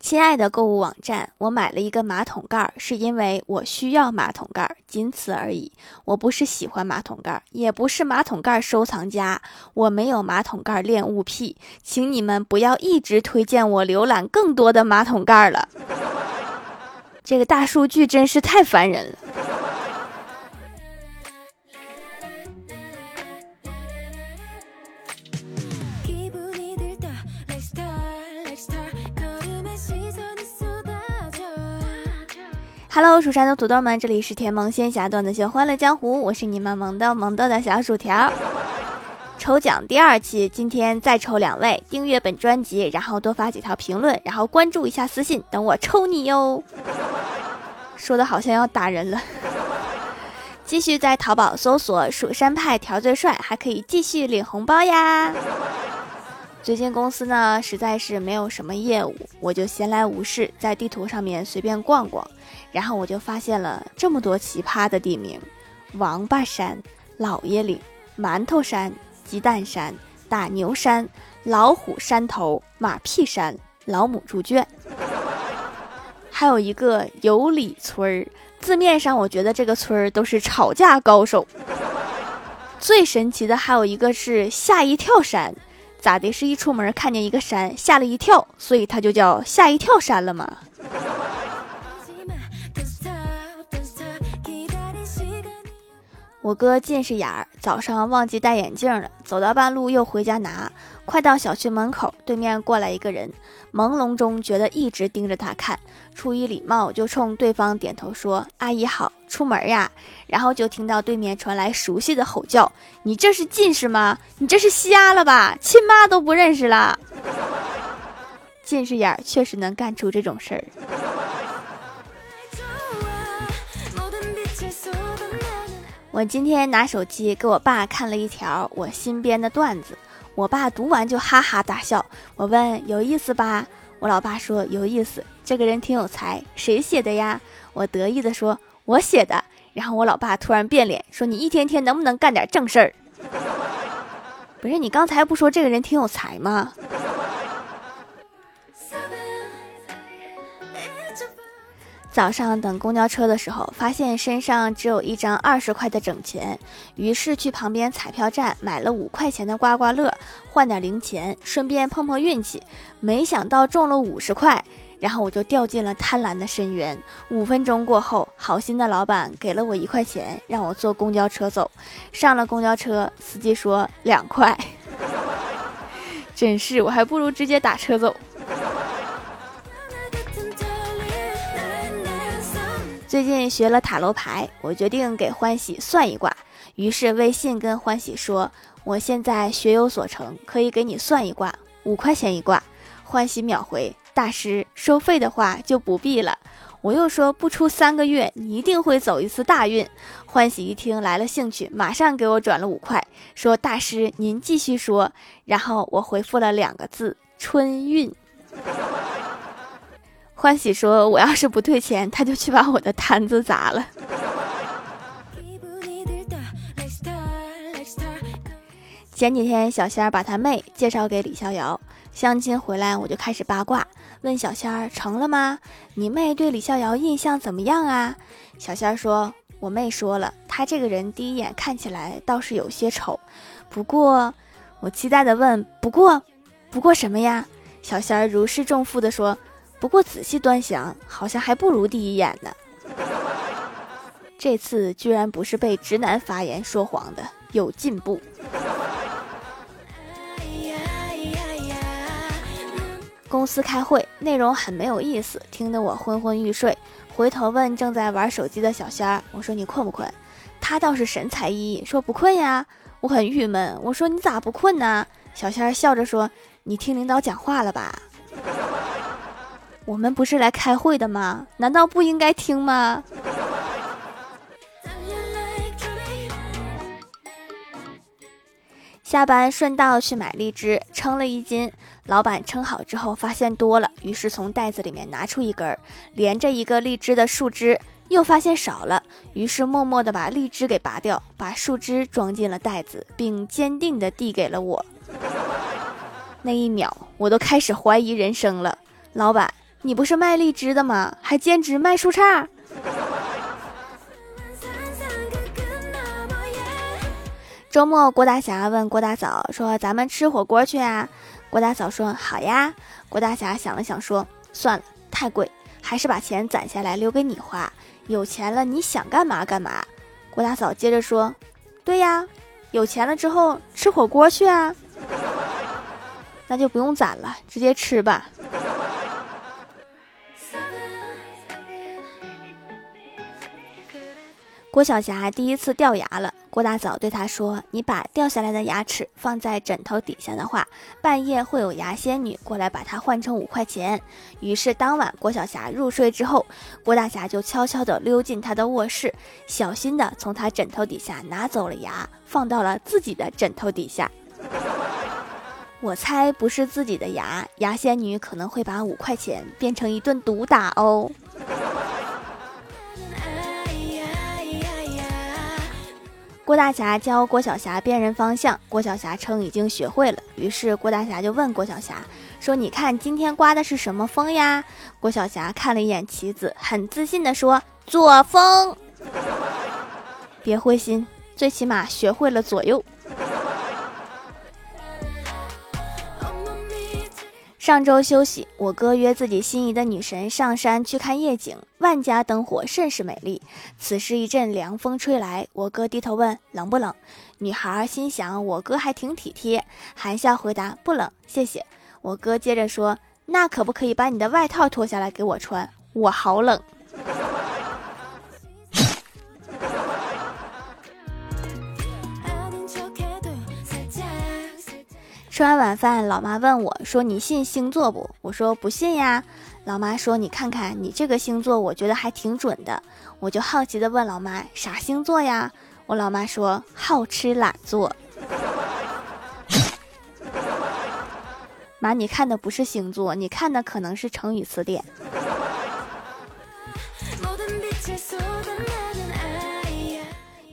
亲爱的购物网站，我买了一个马桶盖，是因为我需要马桶盖，仅此而已。我不是喜欢马桶盖，也不是马桶盖收藏家，我没有马桶盖恋物癖，请你们不要一直推荐我浏览更多的马桶盖了。这个大数据真是太烦人了。Hello，蜀山的土豆们，这里是甜萌仙侠段子秀《欢乐江湖》，我是你们萌豆萌豆的小薯条。抽奖第二期，今天再抽两位，订阅本专辑，然后多发几条评论，然后关注一下私信，等我抽你哟。说的好像要打人了。继续在淘宝搜索“蜀山派调最帅”，还可以继续领红包呀。最近公司呢实在是没有什么业务，我就闲来无事，在地图上面随便逛逛。然后我就发现了这么多奇葩的地名：王八山、老爷岭、馒头山、鸡蛋山、大牛山、老虎山头、马屁山、老母猪圈，还有一个有里村儿。字面上我觉得这个村儿都是吵架高手。最神奇的还有一个是吓一跳山，咋的？是一出门看见一个山吓了一跳，所以他就叫吓一跳山了吗？我哥近视眼儿，早上忘记戴眼镜了，走到半路又回家拿。快到小区门口，对面过来一个人，朦胧中觉得一直盯着他看，出于礼貌就冲对方点头说：“阿姨好，出门呀。”然后就听到对面传来熟悉的吼叫：“你这是近视吗？你这是瞎了吧？亲妈都不认识了。”近视眼确实能干出这种事儿。我今天拿手机给我爸看了一条我新编的段子，我爸读完就哈哈大笑。我问有意思吧？我老爸说有意思，这个人挺有才，谁写的呀？我得意的说我写的。然后我老爸突然变脸，说你一天天能不能干点正事儿？不是你刚才不说这个人挺有才吗？早上等公交车的时候，发现身上只有一张二十块的整钱，于是去旁边彩票站买了五块钱的刮刮乐，换点零钱，顺便碰碰运气。没想到中了五十块，然后我就掉进了贪婪的深渊。五分钟过后，好心的老板给了我一块钱，让我坐公交车走。上了公交车，司机说两块，真是我还不如直接打车走。最近学了塔罗牌，我决定给欢喜算一卦。于是微信跟欢喜说：“我现在学有所成，可以给你算一卦，五块钱一卦。”欢喜秒回：“大师，收费的话就不必了。”我又说：“不出三个月，你一定会走一次大运。”欢喜一听来了兴趣，马上给我转了五块，说：“大师您继续说。”然后我回复了两个字：“春运。”欢喜说：“我要是不退钱，他就去把我的摊子砸了。”前几天，小仙儿把他妹介绍给李逍遥，相亲回来，我就开始八卦，问小仙儿成了吗？你妹对李逍遥印象怎么样啊？小仙儿说：“我妹说了，他这个人第一眼看起来倒是有些丑，不过……”我期待的问：“不过，不过什么呀？”小仙儿如释重负的说。不过仔细端详，好像还不如第一眼呢。这次居然不是被直男发言说谎的，有进步。公司开会，内容很没有意思，听得我昏昏欲睡。回头问正在玩手机的小仙儿：“我说你困不困？”他倒是神采奕奕，说不困呀。我很郁闷，我说你咋不困呢？小仙儿笑着说：“你听领导讲话了吧？”我们不是来开会的吗？难道不应该听吗？下班顺道去买荔枝，称了一斤。老板称好之后发现多了，于是从袋子里面拿出一根连着一个荔枝的树枝，又发现少了，于是默默的把荔枝给拔掉，把树枝装进了袋子，并坚定的递给了我。那一秒，我都开始怀疑人生了，老板。你不是卖荔枝的吗？还兼职卖树杈？周末，郭大侠问郭大嫂说：“咱们吃火锅去啊？”郭大嫂说：“好呀。”郭大侠想了想说：“算了，太贵，还是把钱攒下来留给你花。有钱了，你想干嘛干嘛。”郭大嫂接着说：“对呀，有钱了之后吃火锅去啊。”那就不用攒了，直接吃吧。郭晓霞第一次掉牙了，郭大嫂对她说：“你把掉下来的牙齿放在枕头底下的话，半夜会有牙仙女过来把它换成五块钱。”于是当晚郭晓霞入睡之后，郭大侠就悄悄地溜进她的卧室，小心地从她枕头底下拿走了牙，放到了自己的枕头底下。我猜不是自己的牙，牙仙女可能会把五块钱变成一顿毒打哦。郭大侠教郭小霞辨认方向，郭小霞称已经学会了。于是郭大侠就问郭小霞说：“你看今天刮的是什么风呀？”郭小霞看了一眼棋子，很自信地说：“左风。”别灰心，最起码学会了左右。上周休息，我哥约自己心仪的女神上山去看夜景，万家灯火甚是美丽。此时一阵凉风吹来，我哥低头问：“冷不冷？”女孩心想：“我哥还挺体贴，含笑回答：“不冷，谢谢。”我哥接着说：“那可不可以把你的外套脱下来给我穿？我好冷。”吃完晚饭，老妈问我说：“你信星座不？”我说：“不信呀。”老妈说：“你看看你这个星座，我觉得还挺准的。”我就好奇的问老妈：“啥星座呀？”我老妈说：“好吃懒做。”妈，你看的不是星座，你看的可能是成语词典。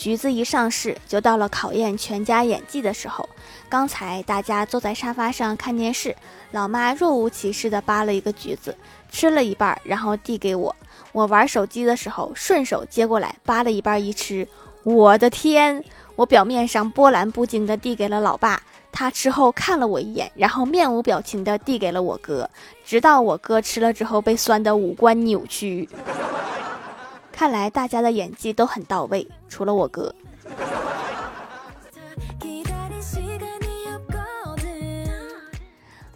橘子一上市，就到了考验全家演技的时候。刚才大家坐在沙发上看电视，老妈若无其事地扒了一个橘子，吃了一半，然后递给我。我玩手机的时候，顺手接过来扒了一半一吃。我的天！我表面上波澜不惊地递给了老爸，他吃后看了我一眼，然后面无表情地递给了我哥，直到我哥吃了之后被酸得五官扭曲。看来大家的演技都很到位，除了我哥。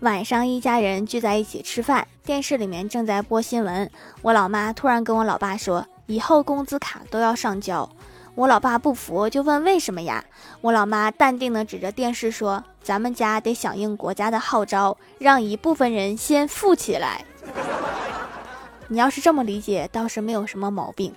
晚上一家人聚在一起吃饭，电视里面正在播新闻。我老妈突然跟我老爸说：“以后工资卡都要上交。”我老爸不服，就问为什么呀？我老妈淡定地指着电视说：“咱们家得响应国家的号召，让一部分人先富起来。”你要是这么理解，倒是没有什么毛病。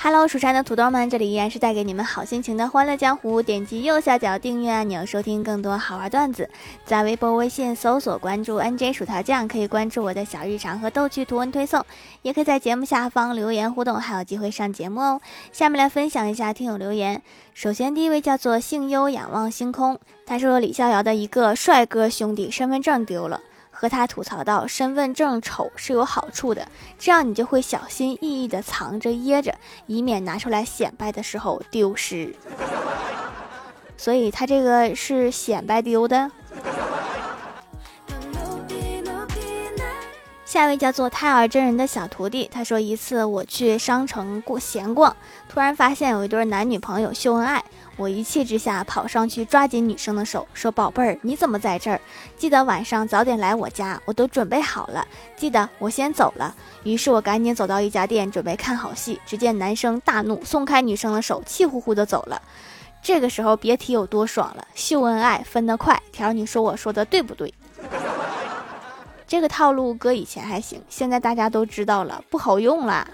Hello，蜀山的土豆们，这里依然是带给你们好心情的欢乐江湖。点击右下角订阅按钮，收听更多好玩段子。在微博、微信搜索关注 NJ 薯条酱，可以关注我的小日常和逗趣图文推送，也可以在节目下方留言互动，还有机会上节目哦。下面来分享一下听友留言。首先，第一位叫做幸优仰望星空，他说李逍遥的一个帅哥兄弟身份证丢了。和他吐槽到身份证丑是有好处的，这样你就会小心翼翼的藏着掖着，以免拿出来显摆的时候丢失。所以他这个是显摆丢的。下一位叫做胎儿真人的小徒弟，他说一次我去商城过闲逛，突然发现有一对男女朋友秀恩爱。我一气之下跑上去抓紧女生的手，说：“宝贝儿，你怎么在这儿？记得晚上早点来我家，我都准备好了。记得我先走了。”于是我赶紧走到一家店，准备看好戏。只见男生大怒，松开女生的手，气呼呼的走了。这个时候别提有多爽了，秀恩爱分得快。条，你说我说的对不对？这个套路搁以前还行，现在大家都知道了，不好用了。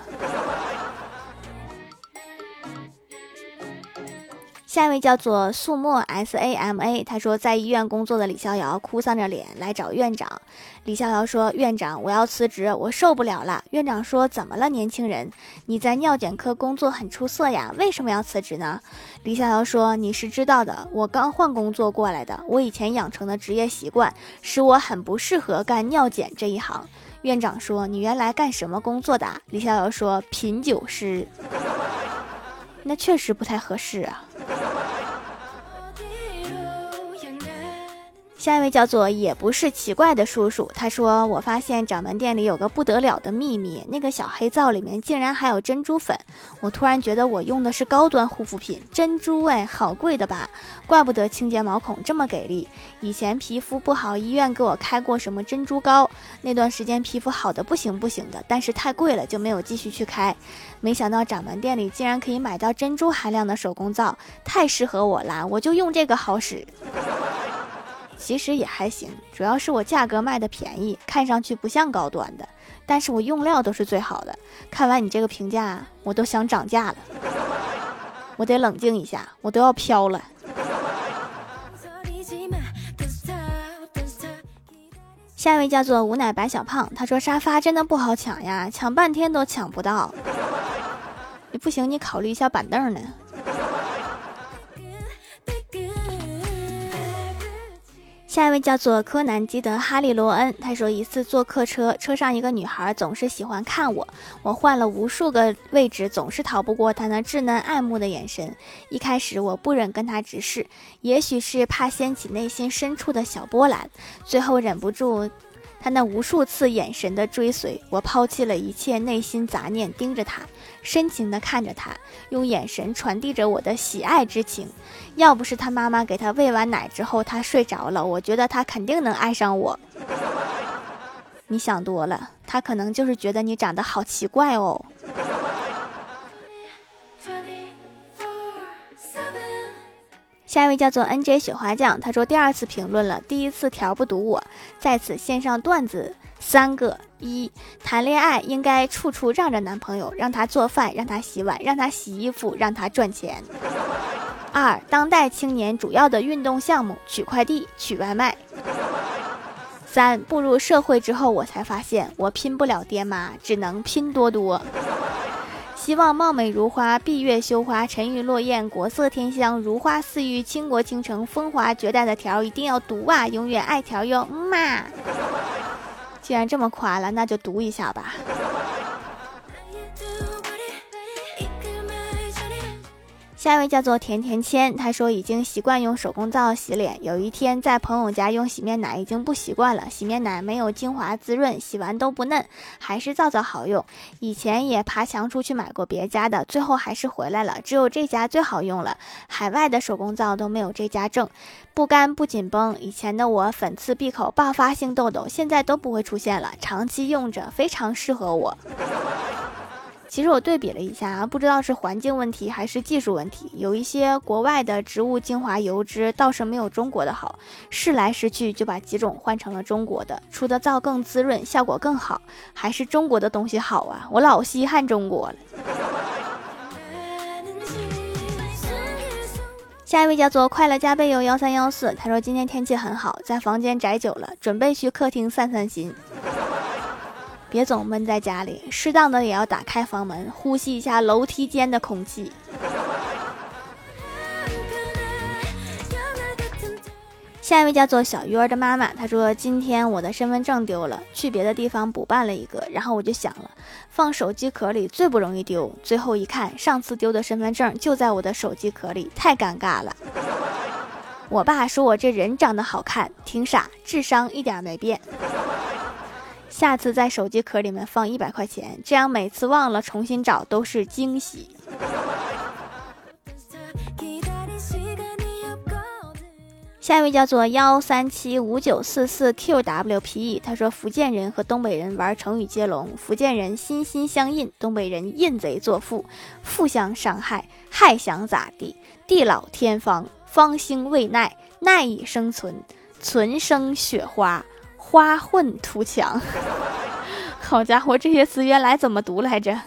下一位叫做素墨 S A M A，他说在医院工作的李逍遥哭丧着脸来找院长。李逍遥说：“院长，我要辞职，我受不了了。”院长说：“怎么了，年轻人？你在尿检科工作很出色呀，为什么要辞职呢？”李逍遥说：“你是知道的，我刚换工作过来的，我以前养成的职业习惯使我很不适合干尿检这一行。”院长说：“你原来干什么工作的？”李逍遥说：“品酒师。”那确实不太合适啊。下一位叫做也不是奇怪的叔叔，他说：“我发现掌门店里有个不得了的秘密，那个小黑皂里面竟然还有珍珠粉。我突然觉得我用的是高端护肤品，珍珠哎，好贵的吧？怪不得清洁毛孔这么给力。以前皮肤不好，医院给我开过什么珍珠膏，那段时间皮肤好的不行不行的，但是太贵了，就没有继续去开。没想到掌门店里竟然可以买到珍珠含量的手工皂，太适合我啦，我就用这个好使。”其实也还行，主要是我价格卖的便宜，看上去不像高端的，但是我用料都是最好的。看完你这个评价，我都想涨价了。我得冷静一下，我都要飘了。下一位叫做无奶白小胖，他说沙发真的不好抢呀，抢半天都抢不到。你不行，你考虑一下板凳呢。下一位叫做柯南基德哈利罗恩，他说一次坐客车，车上一个女孩总是喜欢看我，我换了无数个位置，总是逃不过她那稚嫩爱慕的眼神。一开始我不忍跟她直视，也许是怕掀起内心深处的小波澜，最后忍不住。他那无数次眼神的追随，我抛弃了一切内心杂念，盯着他，深情地看着他，用眼神传递着我的喜爱之情。要不是他妈妈给他喂完奶之后，他睡着了，我觉得他肯定能爱上我。你想多了，他可能就是觉得你长得好奇怪哦。下一位叫做 N J 雪花酱，他说第二次评论了，第一次条不读我，在此献上段子三个：一、谈恋爱应该处处让着男朋友，让他做饭，让他洗碗，让他洗衣服，让他赚钱；二、当代青年主要的运动项目取快递、取外卖；三、步入社会之后，我才发现我拼不了爹妈，只能拼多多。希望貌美如花、闭月羞花、沉鱼落雁、国色天香、如花似玉、倾国倾城、风华绝代的条一定要读啊！永远爱条哟，嗯嘛。既然这么夸了，那就读一下吧。下一位叫做甜甜签，他说已经习惯用手工皂洗脸，有一天在朋友家用洗面奶已经不习惯了，洗面奶没有精华滋润，洗完都不嫩，还是皂皂好用。以前也爬墙出去买过别家的，最后还是回来了，只有这家最好用了，海外的手工皂都没有这家正，不干不紧绷。以前的我粉刺闭口爆发性痘痘，现在都不会出现了，长期用着非常适合我。其实我对比了一下啊，不知道是环境问题还是技术问题，有一些国外的植物精华油脂倒是没有中国的好，试来试去就把几种换成了中国的，出的皂更滋润，效果更好，还是中国的东西好啊！我老稀罕中国了。下一位叫做快乐加倍哟幺三幺四，他说今天天气很好，在房间宅久了，准备去客厅散散心。别总闷在家里，适当的也要打开房门，呼吸一下楼梯间的空气。下一位叫做小鱼儿的妈妈，她说：“今天我的身份证丢了，去别的地方补办了一个，然后我就想了，放手机壳里最不容易丢。最后一看，上次丢的身份证就在我的手机壳里，太尴尬了。我爸说我这人长得好看，挺傻，智商一点没变。”下次在手机壳里面放一百块钱，这样每次忘了重新找都是惊喜。下一位叫做幺三七五九四四 qwpe，他说福建人和东北人玩成语接龙，福建人心心相印，东北人印贼作父，互相伤害，还想咋地？地老天荒，方兴未艾，奈以生存，存生雪花。花混图强，好家伙，这些词原来怎么读来着？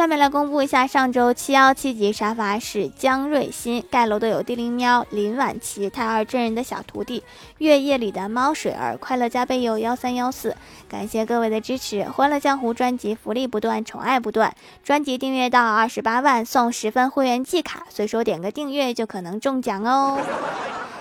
下面来公布一下上周七幺七级沙发是江瑞鑫，盖楼的有地灵喵、林婉琪、太二真人的小徒弟、月夜里的猫水儿、快乐加倍有幺三幺四，感谢各位的支持！欢乐江湖专辑福利不断，宠爱不断，专辑订阅到二十八万送十份会员季卡，随手点个订阅就可能中奖哦。